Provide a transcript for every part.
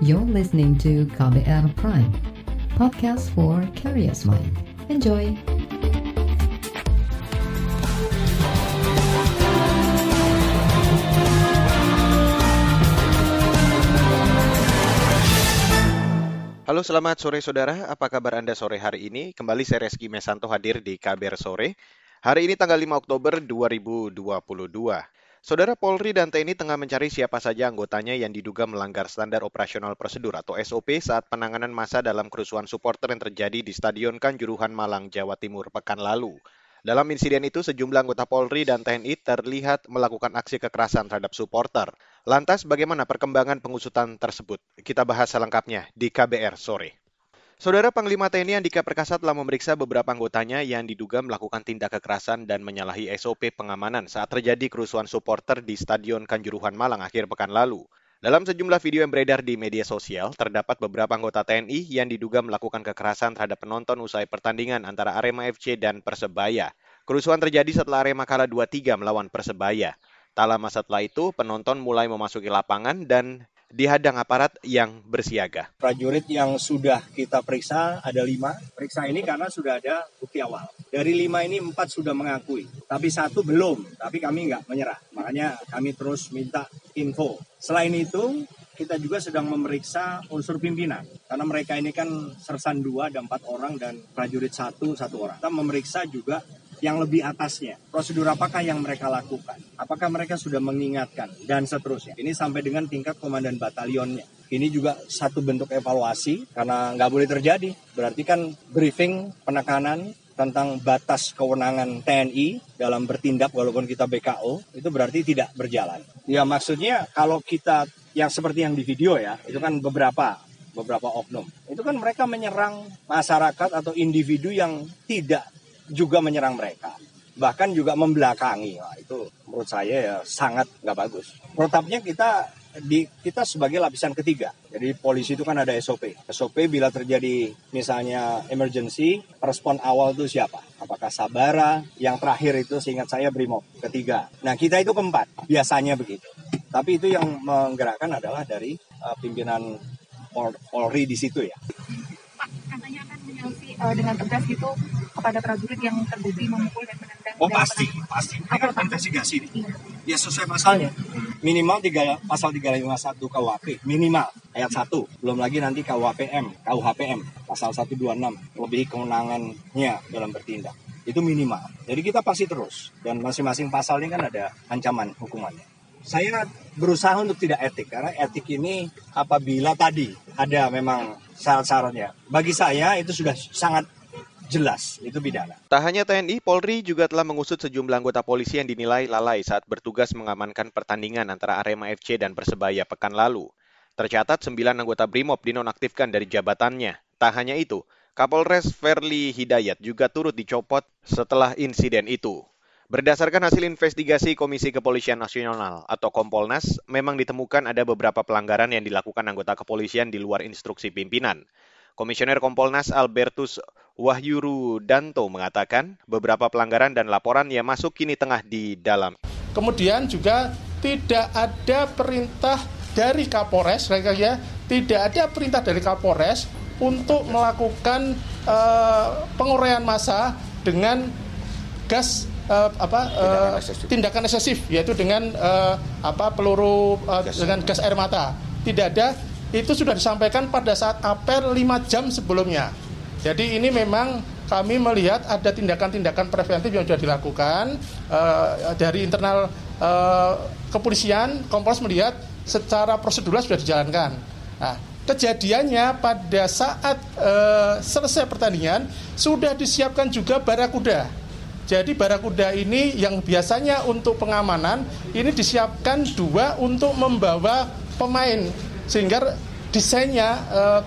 You're listening to KBR Prime, podcast for curious mind. Enjoy! Halo selamat sore saudara, apa kabar Anda sore hari ini? Kembali saya Reski Mesanto hadir di KBR Sore. Hari ini tanggal 5 Oktober 2022. Saudara Polri dan TNI tengah mencari siapa saja anggotanya yang diduga melanggar standar operasional prosedur atau SOP saat penanganan masa dalam kerusuhan supporter yang terjadi di Stadion Kanjuruhan Malang, Jawa Timur pekan lalu. Dalam insiden itu, sejumlah anggota Polri dan TNI terlihat melakukan aksi kekerasan terhadap supporter. Lantas, bagaimana perkembangan pengusutan tersebut? Kita bahas selengkapnya di KBR sore. Saudara Panglima TNI Andika Perkasa telah memeriksa beberapa anggotanya yang diduga melakukan tindak kekerasan dan menyalahi SOP pengamanan saat terjadi kerusuhan supporter di Stadion Kanjuruhan Malang akhir pekan lalu. Dalam sejumlah video yang beredar di media sosial, terdapat beberapa anggota TNI yang diduga melakukan kekerasan terhadap penonton usai pertandingan antara Arema FC dan Persebaya. Kerusuhan terjadi setelah Arema kalah 2-3 melawan Persebaya. Tak lama setelah itu, penonton mulai memasuki lapangan dan dihadang aparat yang bersiaga. Prajurit yang sudah kita periksa ada lima. Periksa ini karena sudah ada bukti awal. Dari lima ini empat sudah mengakui, tapi satu belum. Tapi kami nggak menyerah. Makanya kami terus minta info. Selain itu, kita juga sedang memeriksa unsur pimpinan. Karena mereka ini kan sersan dua, ada empat orang, dan prajurit satu, satu orang. Kita memeriksa juga yang lebih atasnya. Prosedur apakah yang mereka lakukan? Apakah mereka sudah mengingatkan? Dan seterusnya. Ini sampai dengan tingkat komandan batalionnya. Ini juga satu bentuk evaluasi karena nggak boleh terjadi. Berarti kan briefing penekanan tentang batas kewenangan TNI dalam bertindak walaupun kita BKO itu berarti tidak berjalan. Ya maksudnya kalau kita yang seperti yang di video ya itu kan beberapa beberapa oknum itu kan mereka menyerang masyarakat atau individu yang tidak juga menyerang mereka bahkan juga membelakangi Wah, itu menurut saya ya sangat nggak bagus. Protapnya kita di kita sebagai lapisan ketiga. Jadi polisi itu kan ada SOP. SOP bila terjadi misalnya emergency, respon awal itu siapa? Apakah Sabara? Yang terakhir itu seingat saya Brimob ketiga. Nah kita itu keempat, biasanya begitu. Tapi itu yang menggerakkan adalah dari uh, pimpinan Polri di situ ya. Pak, katanya akan menyelesaikan uh, dengan tegas gitu kepada prajurit yang terbukti memukul dan menendang. Oh pasti, pasti. Ini kan investigasi nih. Ya sesuai pasalnya. Minimal tiga, pasal 351 KUHP, minimal ayat 1. Belum lagi nanti KUHPM, KUHPM, pasal 126, lebih kewenangannya dalam bertindak. Itu minimal. Jadi kita pasti terus. Dan masing-masing pasal ini kan ada ancaman hukumannya. Saya berusaha untuk tidak etik, karena etik ini apabila tadi ada memang syarat-syaratnya. Bagi saya itu sudah sangat jelas itu pidana. Tak hanya TNI, Polri juga telah mengusut sejumlah anggota polisi yang dinilai lalai saat bertugas mengamankan pertandingan antara Arema FC dan Persebaya pekan lalu. Tercatat sembilan anggota BRIMOB dinonaktifkan dari jabatannya. Tak hanya itu, Kapolres Verli Hidayat juga turut dicopot setelah insiden itu. Berdasarkan hasil investigasi Komisi Kepolisian Nasional atau Kompolnas, memang ditemukan ada beberapa pelanggaran yang dilakukan anggota kepolisian di luar instruksi pimpinan. Komisioner Kompolnas Albertus Wahyuru Danto mengatakan beberapa pelanggaran dan laporan yang masuk kini tengah di dalam. Kemudian juga tidak ada perintah dari Kapolres, ya, tidak ada perintah dari Kapolres untuk melakukan uh, penguraian massa dengan gas uh, apa uh, tindakan eksesif yaitu dengan uh, apa peluru uh, gas dengan gas air mata. Tidak ada itu sudah disampaikan pada saat apel 5 jam sebelumnya. Jadi ini memang kami melihat ada tindakan-tindakan preventif yang sudah dilakukan uh, dari internal uh, kepolisian. Kompolnas melihat secara prosedural sudah dijalankan. Nah, kejadiannya pada saat uh, selesai pertandingan sudah disiapkan juga barakuda. Jadi barakuda ini yang biasanya untuk pengamanan ini disiapkan dua untuk membawa pemain sehingga desainnya,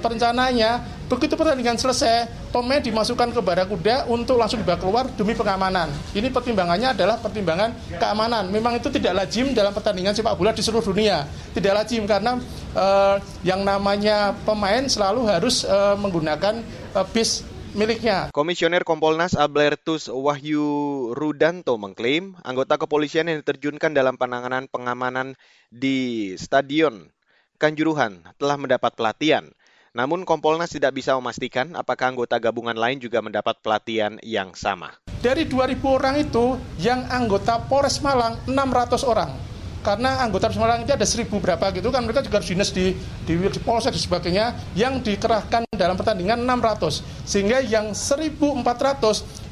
perencanaannya Begitu pertandingan selesai, pemain dimasukkan ke barakuda untuk langsung dibawa keluar demi pengamanan. Ini pertimbangannya adalah pertimbangan keamanan. Memang itu tidak lazim dalam pertandingan sepak bola di seluruh dunia. Tidak lazim karena uh, yang namanya pemain selalu harus uh, menggunakan uh, bis miliknya. Komisioner Kompolnas Albertus Wahyu Rudanto mengklaim anggota kepolisian yang diterjunkan dalam penanganan pengamanan di stadion Kanjuruhan telah mendapat pelatihan. Namun Kompolnas tidak bisa memastikan apakah anggota gabungan lain juga mendapat pelatihan yang sama. Dari 2.000 orang itu, yang anggota Polres Malang 600 orang. Karena anggota Semarang itu ada seribu berapa gitu kan mereka juga harus dinas di, di, di polsek dan sebagainya yang dikerahkan dalam pertandingan 600 sehingga yang 1400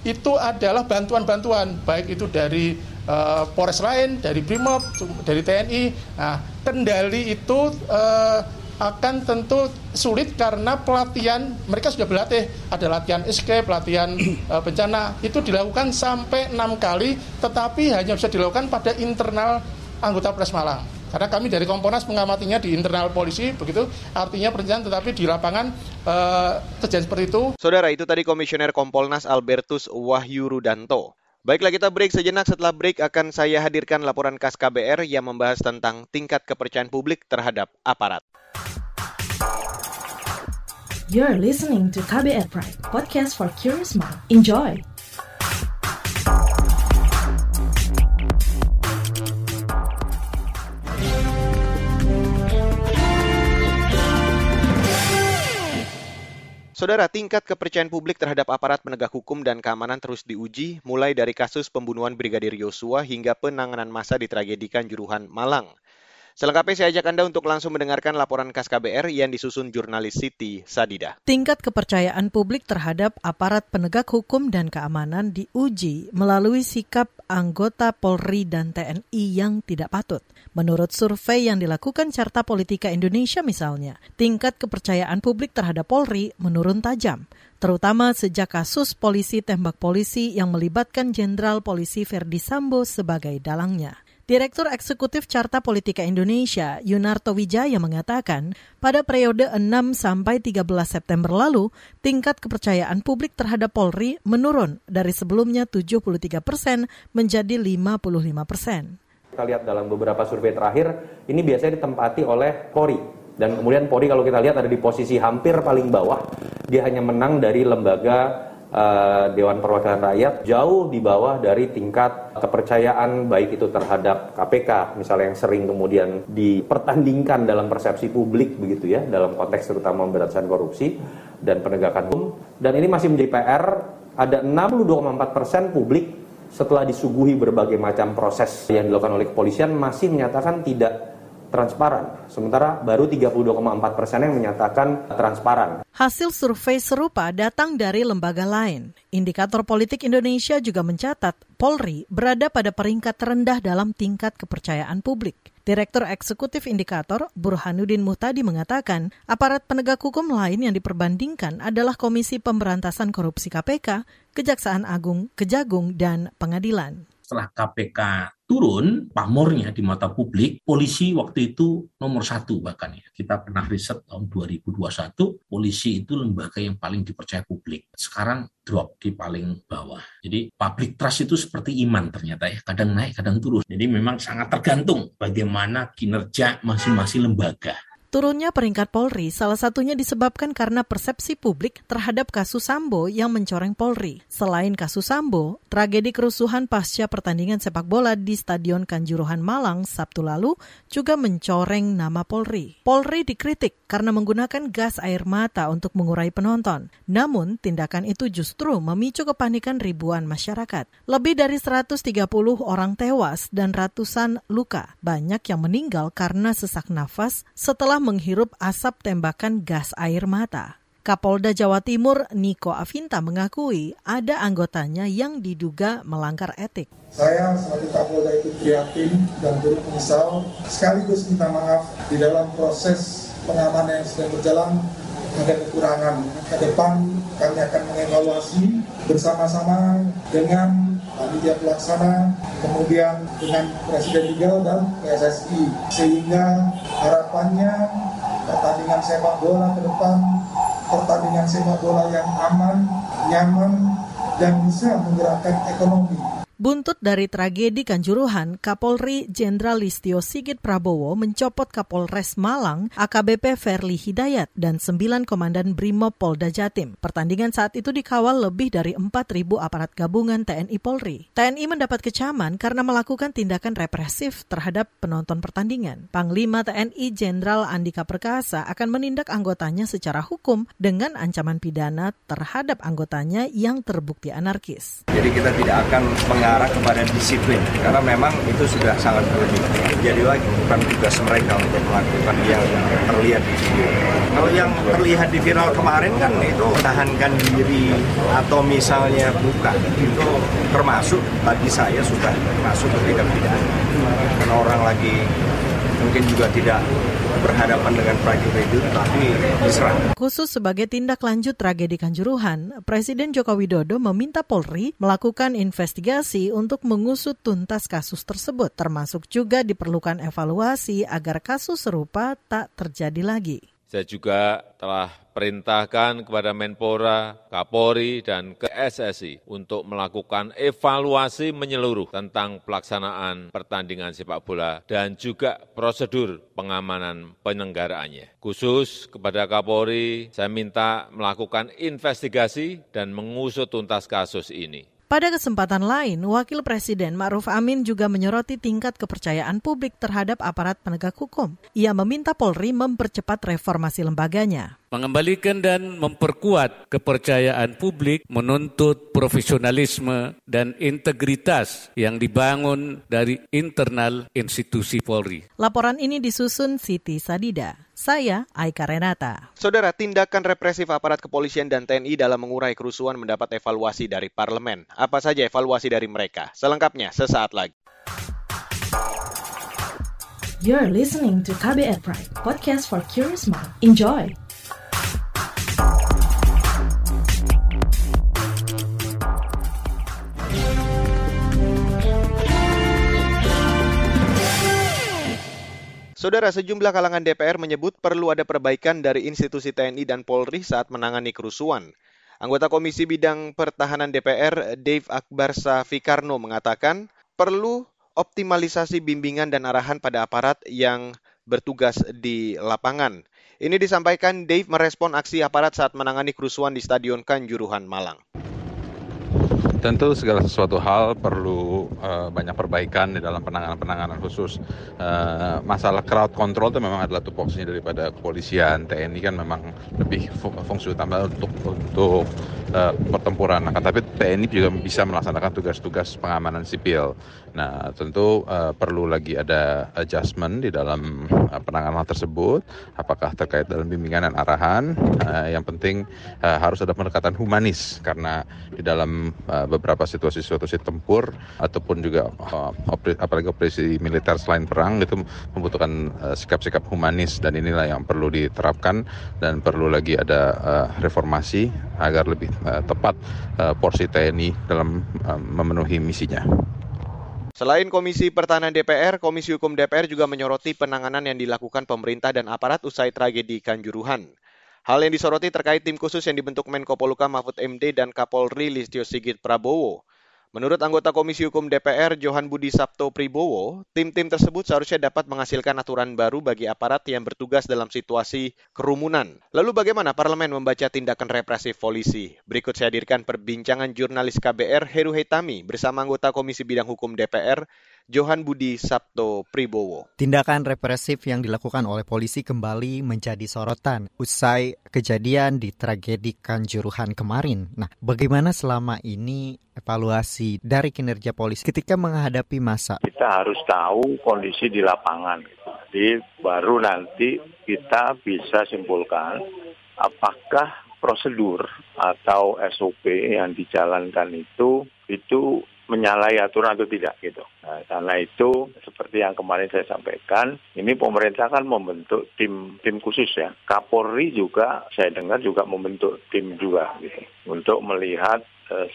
itu adalah bantuan-bantuan baik itu dari uh, Polres lain dari Brimob dari TNI nah kendali itu uh, akan tentu sulit karena pelatihan mereka sudah berlatih ada latihan escape, latihan uh, bencana itu dilakukan sampai enam kali tetapi hanya bisa dilakukan pada internal anggota Polres Malang. Karena kami dari Komponas mengamatinya di internal polisi, begitu artinya perencanaan tetapi di lapangan eh, kejadian seperti itu. Saudara, itu tadi Komisioner Kompolnas Albertus Wahyu Rudanto. Baiklah kita break sejenak, setelah break akan saya hadirkan laporan khas KBR yang membahas tentang tingkat kepercayaan publik terhadap aparat. You're listening to KBR Pride, podcast for curious mind. Enjoy! Saudara, tingkat kepercayaan publik terhadap aparat penegak hukum dan keamanan terus diuji, mulai dari kasus pembunuhan Brigadir Yosua hingga penanganan masa di tragedikan Juruhan Malang. Selengkapnya saya ajak Anda untuk langsung mendengarkan laporan khas KBR yang disusun jurnalis Siti Sadida. Tingkat kepercayaan publik terhadap aparat penegak hukum dan keamanan diuji melalui sikap anggota Polri dan TNI yang tidak patut. Menurut survei yang dilakukan Carta Politika Indonesia misalnya, tingkat kepercayaan publik terhadap Polri menurun tajam terutama sejak kasus polisi tembak polisi yang melibatkan Jenderal Polisi Verdi Sambo sebagai dalangnya. Direktur Eksekutif Carta Politika Indonesia, Yunarto Wijaya mengatakan, pada periode 6 sampai 13 September lalu, tingkat kepercayaan publik terhadap Polri menurun dari sebelumnya 73 persen menjadi 55 persen. Kita lihat dalam beberapa survei terakhir, ini biasanya ditempati oleh Polri. Dan kemudian Polri kalau kita lihat ada di posisi hampir paling bawah, dia hanya menang dari lembaga uh, Dewan Perwakilan Rakyat jauh di bawah dari tingkat kepercayaan baik itu terhadap KPK misalnya yang sering kemudian dipertandingkan dalam persepsi publik begitu ya dalam konteks terutama pemberantasan korupsi dan penegakan hukum. Dan ini masih menjadi PR ada 62,4 persen publik setelah disuguhi berbagai macam proses yang dilakukan oleh kepolisian masih menyatakan tidak transparan. Sementara baru 32,4 persen yang menyatakan transparan. Hasil survei serupa datang dari lembaga lain. Indikator politik Indonesia juga mencatat Polri berada pada peringkat terendah dalam tingkat kepercayaan publik. Direktur Eksekutif Indikator Burhanuddin Muhtadi mengatakan, aparat penegak hukum lain yang diperbandingkan adalah Komisi Pemberantasan Korupsi KPK, Kejaksaan Agung, Kejagung, dan Pengadilan. Setelah KPK turun pamornya di mata publik, polisi waktu itu nomor satu bahkan ya. Kita pernah riset tahun 2021, polisi itu lembaga yang paling dipercaya publik. Sekarang drop di paling bawah. Jadi public trust itu seperti iman ternyata ya, kadang naik, kadang turun. Jadi memang sangat tergantung bagaimana kinerja masing-masing lembaga. Turunnya peringkat Polri salah satunya disebabkan karena persepsi publik terhadap kasus Sambo yang mencoreng Polri. Selain kasus Sambo, tragedi kerusuhan pasca pertandingan sepak bola di Stadion Kanjuruhan Malang Sabtu lalu juga mencoreng nama Polri. Polri dikritik karena menggunakan gas air mata untuk mengurai penonton. Namun, tindakan itu justru memicu kepanikan ribuan masyarakat. Lebih dari 130 orang tewas dan ratusan luka. Banyak yang meninggal karena sesak nafas setelah menghirup asap tembakan gas air mata. Kapolda Jawa Timur Niko Avinta mengakui ada anggotanya yang diduga melanggar etik. Saya sebagai Kapolda itu prihatin dan turut menyesal sekaligus minta maaf di dalam proses pengamanan yang sedang berjalan ada kekurangan. Ke depan kami akan mengevaluasi bersama-sama dengan panitia pelaksana, kemudian dengan Presiden Liga dan PSSI, sehingga harapannya pertandingan sepak bola ke depan, pertandingan sepak bola yang aman, nyaman, dan bisa menggerakkan ekonomi Buntut dari tragedi Kanjuruhan, Kapolri Jenderal Listio Sigit Prabowo mencopot Kapolres Malang AKBP Verli Hidayat dan sembilan komandan Brimob Polda Jatim. Pertandingan saat itu dikawal lebih dari 4.000 aparat gabungan TNI Polri. TNI mendapat kecaman karena melakukan tindakan represif terhadap penonton pertandingan. Panglima TNI Jenderal Andika Perkasa akan menindak anggotanya secara hukum dengan ancaman pidana terhadap anggotanya yang terbukti anarkis. Jadi kita tidak akan mengarah kepada disiplin karena memang itu sudah sangat berlebihan. Jadi lagi bukan tugas mereka untuk melakukan yang terlihat di video. Kalau yang terlihat di viral kemarin kan itu menahankan diri atau misalnya bukan itu termasuk bagi saya sudah masuk ke tindak pidana. Orang lagi mungkin juga tidak berhadapan dengan prajurit itu tapi diserang. Khusus sebagai tindak lanjut tragedi Kanjuruhan, Presiden Joko Widodo meminta Polri melakukan investigasi untuk mengusut tuntas kasus tersebut, termasuk juga diperlukan evaluasi agar kasus serupa tak terjadi lagi. Saya juga telah perintahkan kepada Menpora, Kapolri, dan ke SSI untuk melakukan evaluasi menyeluruh tentang pelaksanaan pertandingan sepak bola dan juga prosedur pengamanan penyelenggaraannya. Khusus kepada Kapolri, saya minta melakukan investigasi dan mengusut tuntas kasus ini. Pada kesempatan lain, Wakil Presiden Ma'ruf Amin juga menyoroti tingkat kepercayaan publik terhadap aparat penegak hukum. Ia meminta Polri mempercepat reformasi lembaganya. Mengembalikan dan memperkuat kepercayaan publik menuntut profesionalisme dan integritas yang dibangun dari internal institusi Polri. Laporan ini disusun Siti Sadida. Saya Aika Renata. Saudara, tindakan represif aparat kepolisian dan TNI dalam mengurai kerusuhan mendapat evaluasi dari parlemen. Apa saja evaluasi dari mereka? Selengkapnya sesaat lagi. You're listening to KBR Pride, podcast for curious mind. Enjoy! Saudara, sejumlah kalangan DPR menyebut perlu ada perbaikan dari institusi TNI dan Polri saat menangani kerusuhan. Anggota Komisi Bidang Pertahanan DPR, Dave Akbar Safikarno mengatakan perlu optimalisasi bimbingan dan arahan pada aparat yang bertugas di lapangan. Ini disampaikan Dave merespon aksi aparat saat menangani kerusuhan di Stadion Kanjuruhan, Malang. Tentu segala sesuatu hal perlu uh, banyak perbaikan di dalam penanganan-penanganan khusus. Uh, masalah crowd control itu memang adalah tupoksinya daripada kepolisian. TNI kan memang lebih fungsi utama untuk untuk uh, pertempuran. Nah, tapi TNI juga bisa melaksanakan tugas-tugas pengamanan sipil. Nah, tentu uh, perlu lagi ada adjustment di dalam uh, penanganan tersebut. Apakah terkait dalam bimbingan dan arahan? Uh, yang penting uh, harus ada pendekatan humanis karena di dalam uh, beberapa situasi-situasi tempur ataupun juga uh, apalagi operasi militer selain perang itu membutuhkan uh, sikap-sikap humanis dan inilah yang perlu diterapkan dan perlu lagi ada uh, reformasi agar lebih uh, tepat uh, porsi TNI dalam uh, memenuhi misinya. Selain Komisi Pertahanan DPR, Komisi Hukum DPR juga menyoroti penanganan yang dilakukan pemerintah dan aparat usai tragedi Kanjuruhan. Hal yang disoroti terkait tim khusus yang dibentuk Menko Poluka Mahfud MD dan Kapolri Listio Sigit Prabowo. Menurut anggota Komisi Hukum DPR Johan Budi Sabto Pribowo, tim-tim tersebut seharusnya dapat menghasilkan aturan baru bagi aparat yang bertugas dalam situasi kerumunan. Lalu bagaimana parlemen membaca tindakan represif polisi? Berikut saya hadirkan perbincangan jurnalis KBR Heru Hetami bersama anggota Komisi Bidang Hukum DPR Johan Budi Sabto Pribowo. Tindakan represif yang dilakukan oleh polisi kembali menjadi sorotan usai kejadian di tragedi Kanjuruhan kemarin. Nah, bagaimana selama ini evaluasi dari kinerja polisi ketika menghadapi masa? Kita harus tahu kondisi di lapangan. Jadi baru nanti kita bisa simpulkan apakah prosedur atau SOP yang dijalankan itu itu menyalahi aturan atau tidak gitu. Nah, karena itu seperti yang kemarin saya sampaikan, ini pemerintah kan membentuk tim tim khusus ya. Kapolri juga saya dengar juga membentuk tim juga gitu untuk melihat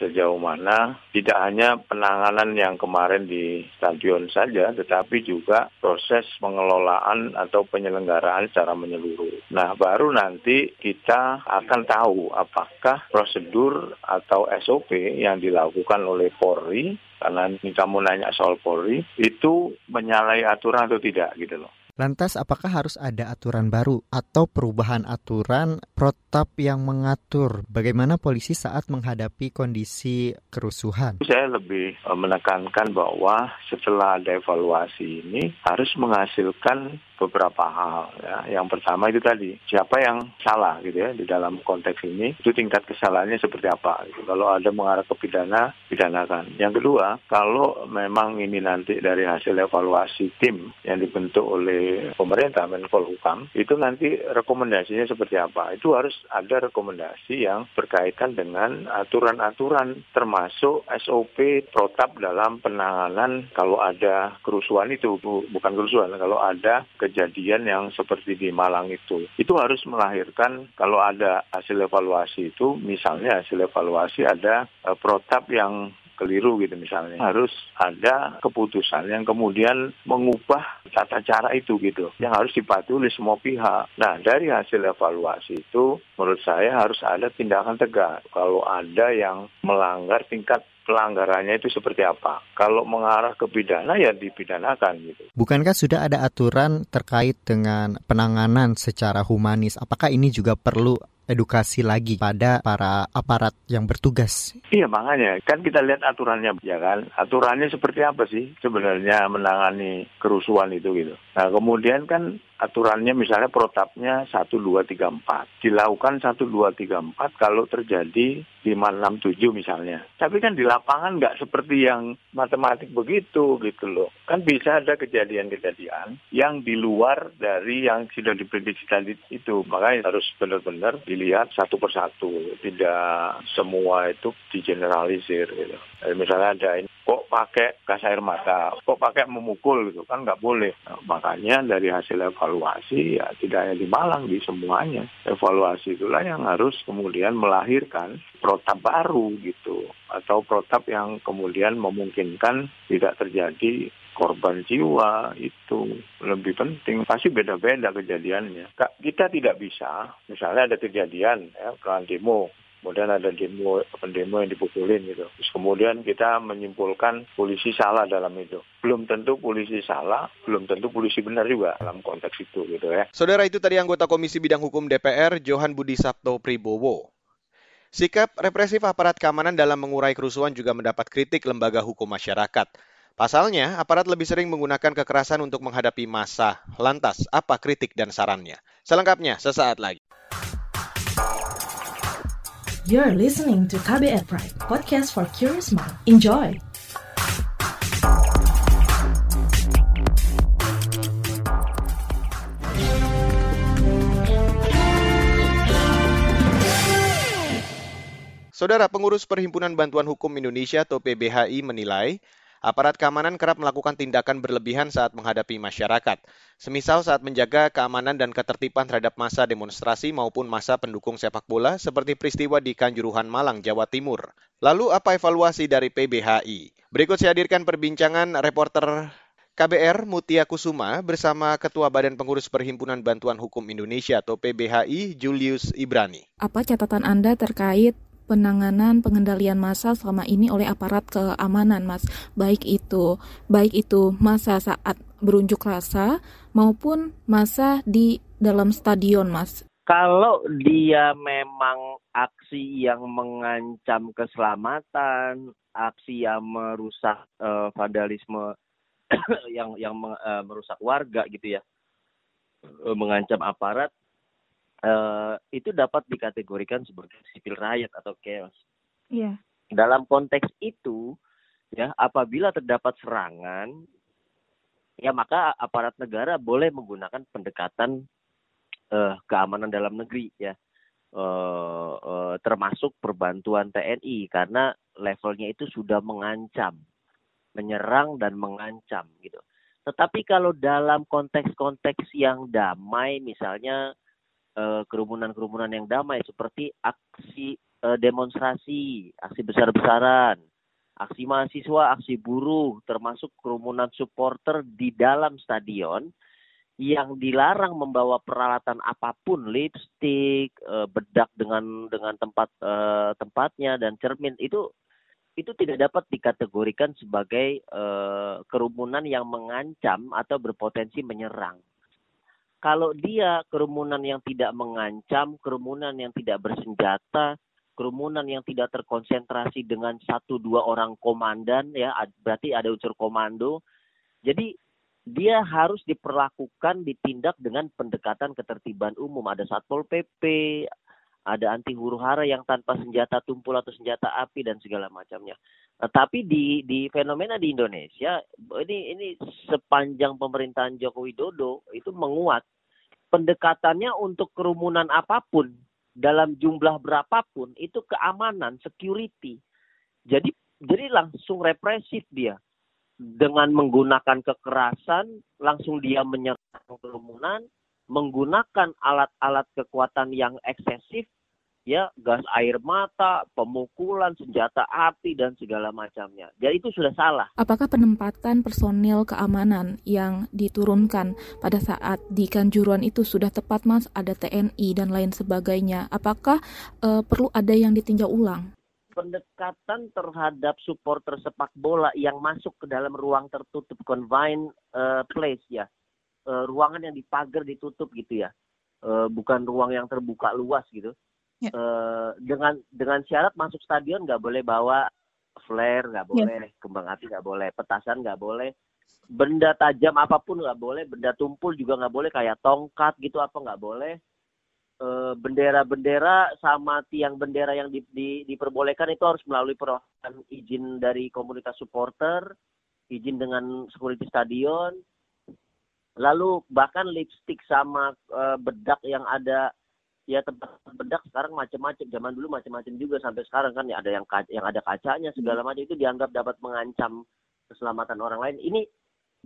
sejauh mana tidak hanya penanganan yang kemarin di stadion saja, tetapi juga proses pengelolaan atau penyelenggaraan secara menyeluruh. Nah, baru nanti kita akan tahu apakah prosedur atau SOP yang dilakukan oleh Polri karena ini kamu nanya soal Polri itu menyalahi aturan atau tidak gitu loh. Lantas apakah harus ada aturan baru atau perubahan aturan protap yang mengatur bagaimana polisi saat menghadapi kondisi kerusuhan? Saya lebih eh, menekankan bahwa setelah ada evaluasi ini harus menghasilkan beberapa hal ya. Yang pertama itu tadi siapa yang salah gitu ya di dalam konteks ini itu tingkat kesalahannya seperti apa. Gitu. Kalau ada mengarah ke pidana pidanakan. Yang kedua kalau memang ini nanti dari hasil evaluasi tim yang dibentuk oleh pemerintah Menko Hukam itu nanti rekomendasinya seperti apa. Itu harus ada rekomendasi yang berkaitan dengan aturan-aturan termasuk SOP protap dalam penanganan kalau ada kerusuhan itu bukan kerusuhan kalau ada kejadian yang seperti di Malang itu. Itu harus melahirkan kalau ada hasil evaluasi itu, misalnya hasil evaluasi ada uh, protap yang keliru gitu misalnya harus ada keputusan yang kemudian mengubah tata cara itu gitu yang harus dipatuhi semua pihak. Nah dari hasil evaluasi itu menurut saya harus ada tindakan tegas kalau ada yang melanggar tingkat pelanggarannya itu seperti apa. Kalau mengarah ke pidana ya dipidanakan gitu. Bukankah sudah ada aturan terkait dengan penanganan secara humanis? Apakah ini juga perlu edukasi lagi pada para aparat yang bertugas. Iya makanya kan kita lihat aturannya ya kan aturannya seperti apa sih sebenarnya menangani kerusuhan itu gitu. Nah kemudian kan aturannya misalnya protapnya 1, 2, 3, 4. Dilakukan 1, 2, 3, 4 kalau terjadi 5, 6, 7 misalnya. Tapi kan di lapangan nggak seperti yang matematik begitu gitu loh. Kan bisa ada kejadian-kejadian yang di luar dari yang sudah diprediksi tadi itu. Makanya harus benar-benar dilihat satu persatu. Tidak semua itu digeneralisir gitu. Misalnya ada ini kok pakai gas air mata, kok pakai memukul gitu kan nggak boleh. Nah, makanya dari hasil evaluasi ya tidak hanya di Malang di semuanya. Evaluasi itulah yang harus kemudian melahirkan protap baru gitu atau protap yang kemudian memungkinkan tidak terjadi korban jiwa itu lebih penting. Pasti beda-beda kejadiannya. Kita tidak bisa misalnya ada kejadian ya demo kemudian ada demo pendemo yang dipukulin gitu. Terus kemudian kita menyimpulkan polisi salah dalam itu. Belum tentu polisi salah, belum tentu polisi benar juga dalam konteks itu gitu ya. Saudara itu tadi anggota Komisi Bidang Hukum DPR Johan Budi Sabto Pribowo. Sikap represif aparat keamanan dalam mengurai kerusuhan juga mendapat kritik lembaga hukum masyarakat. Pasalnya, aparat lebih sering menggunakan kekerasan untuk menghadapi massa. Lantas, apa kritik dan sarannya? Selengkapnya sesaat lagi. You're listening to KBR Pride, podcast for curious mind. Enjoy! Saudara pengurus Perhimpunan Bantuan Hukum Indonesia atau PBHI menilai Aparat keamanan kerap melakukan tindakan berlebihan saat menghadapi masyarakat, semisal saat menjaga keamanan dan ketertiban terhadap masa demonstrasi maupun masa pendukung sepak bola seperti peristiwa di Kanjuruhan Malang, Jawa Timur. Lalu apa evaluasi dari PBHI? Berikut saya hadirkan perbincangan reporter KBR Mutia Kusuma bersama Ketua Badan Pengurus Perhimpunan Bantuan Hukum Indonesia atau PBHI Julius Ibrani. Apa catatan Anda terkait penanganan pengendalian massa selama ini oleh aparat keamanan, Mas. Baik itu baik itu masa saat berunjuk rasa maupun masa di dalam stadion, Mas. Kalau dia memang aksi yang mengancam keselamatan, aksi yang merusak uh, vandalisme yang yang uh, merusak warga gitu ya, uh, mengancam aparat, uh, itu dapat dikategorikan sebagai sipil riot atau chaos. Iya. Dalam konteks itu, ya apabila terdapat serangan, ya maka aparat negara boleh menggunakan pendekatan uh, keamanan dalam negeri, ya. Uh, uh, termasuk perbantuan TNI karena levelnya itu sudah mengancam, menyerang dan mengancam gitu. Tetapi kalau dalam konteks-konteks yang damai, misalnya Eh, kerumunan-kerumunan yang damai seperti aksi eh, demonstrasi, aksi besar-besaran, aksi mahasiswa, aksi buruh, termasuk kerumunan supporter di dalam stadion yang dilarang membawa peralatan apa pun, lipstick, eh, bedak dengan dengan tempat eh, tempatnya dan cermin itu itu tidak dapat dikategorikan sebagai eh, kerumunan yang mengancam atau berpotensi menyerang. Kalau dia kerumunan yang tidak mengancam, kerumunan yang tidak bersenjata, kerumunan yang tidak terkonsentrasi dengan satu dua orang komandan ya berarti ada unsur komando. Jadi dia harus diperlakukan ditindak dengan pendekatan ketertiban umum. Ada satpol pp ada anti huru hara yang tanpa senjata tumpul atau senjata api dan segala macamnya. Nah, tapi di di fenomena di Indonesia ini ini sepanjang pemerintahan Joko Widodo itu menguat pendekatannya untuk kerumunan apa pun dalam jumlah berapapun itu keamanan, security. Jadi jadi langsung represif dia dengan menggunakan kekerasan, langsung dia menyerang kerumunan, menggunakan alat-alat kekuatan yang eksesif ya gas air mata, pemukulan, senjata api dan segala macamnya. Jadi itu sudah salah. Apakah penempatan personil keamanan yang diturunkan pada saat di Kanjuruan itu sudah tepat, Mas? Ada TNI dan lain sebagainya. Apakah uh, perlu ada yang ditinjau ulang? pendekatan terhadap supporter sepak bola yang masuk ke dalam ruang tertutup confined uh, place ya uh, ruangan yang dipagar ditutup gitu ya uh, bukan ruang yang terbuka luas gitu Ya. Uh, dengan dengan syarat masuk stadion nggak boleh bawa flare, nggak ya. boleh ya. kembang api, nggak boleh petasan, nggak boleh benda tajam apa pun nggak boleh, benda tumpul juga nggak boleh kayak tongkat gitu apa nggak boleh. bendera bendera-bendera sama tiang bendera yang di, di, diperbolehkan itu harus melalui proses izin dari komunitas supporter, izin dengan security stadion, lalu bahkan lipstick sama uh, bedak yang ada ya tempat bedak sekarang macam-macam zaman dulu macam-macam juga sampai sekarang kan. Ya ada yang yang ada kacanya segala hmm. macam itu dianggap dapat mengancam keselamatan orang lain. Ini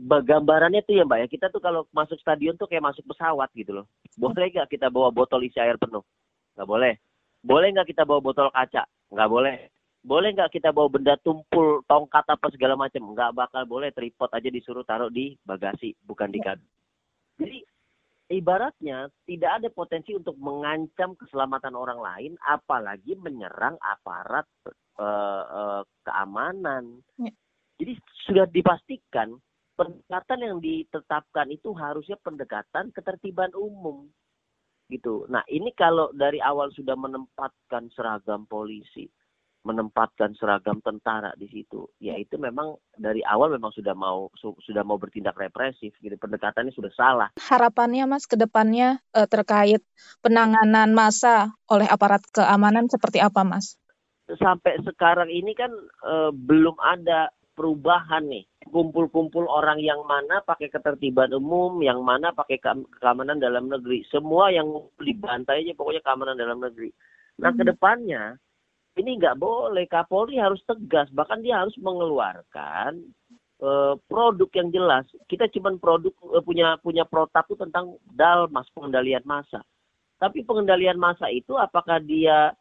gambarannya tuh ya mbak ya. Kita tuh kalau masuk stadion tuh kayak masuk pesawat gitu loh. Boleh nggak kita bawa botol isi air penuh? Nggak boleh. Boleh nggak kita bawa botol kaca? Nggak boleh. Boleh nggak kita bawa benda tumpul tongkat apa segala macam nggak bakal boleh. Tripod aja disuruh taruh di bagasi bukan di kabin. Jadi ibaratnya tidak ada potensi untuk mengancam keselamatan orang lain, apalagi menyerang aparat uh, uh, keamanan. Ya. Jadi sudah dipastikan pendekatan yang ditetapkan itu harusnya pendekatan ketertiban umum, gitu. Nah ini kalau dari awal sudah menempatkan seragam polisi, menempatkan seragam tentara di situ. Ya itu memang dari awal memang sudah mau su sudah mau bertindak represif gitu. Pendekatannya sudah salah. Harapannya mas ke depannya eh, terkait penanganan massa oleh aparat keamanan seperti apa mas? Sampai sekarang ini kan eh, belum ada perubahan nih. Kumpul-kumpul orang yang mana pakai ketertiban umum yang mana pakai keamanan dalam negeri. Semua yang dibantai aja pokoknya keamanan dalam negeri. Nah hmm. ke depannya ini nggak boleh. Kapolri harus tegas. Bahkan dia harus mengeluarkan uh, produk yang jelas. Kita cuma produk uh, punya punya protap itu tentang dalmas pengendalian masa tapi pengendalian masa itu apakah dia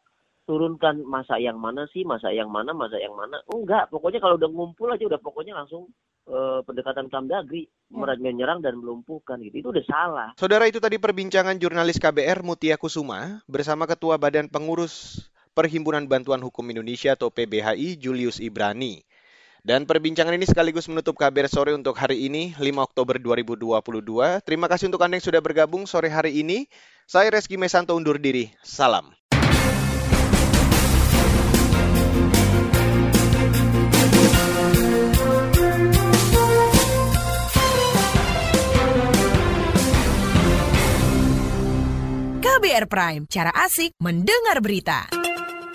turunkan masa yang mana sih masa yang mana masa yang mana? Enggak. Pokoknya kalau udah ngumpul aja udah pokoknya langsung uh, pendekatan kamdagri ya. menyerang dan melumpuhkan gitu. Itu udah salah. Saudara itu tadi perbincangan jurnalis KBR Mutia Kusuma bersama ketua badan pengurus Perhimpunan Bantuan Hukum Indonesia atau PBHI Julius Ibrani. Dan perbincangan ini sekaligus menutup kabar sore untuk hari ini, 5 Oktober 2022. Terima kasih untuk Anda yang sudah bergabung sore hari ini. Saya Reski Mesanto undur diri. Salam. KBR Prime, cara asik mendengar berita.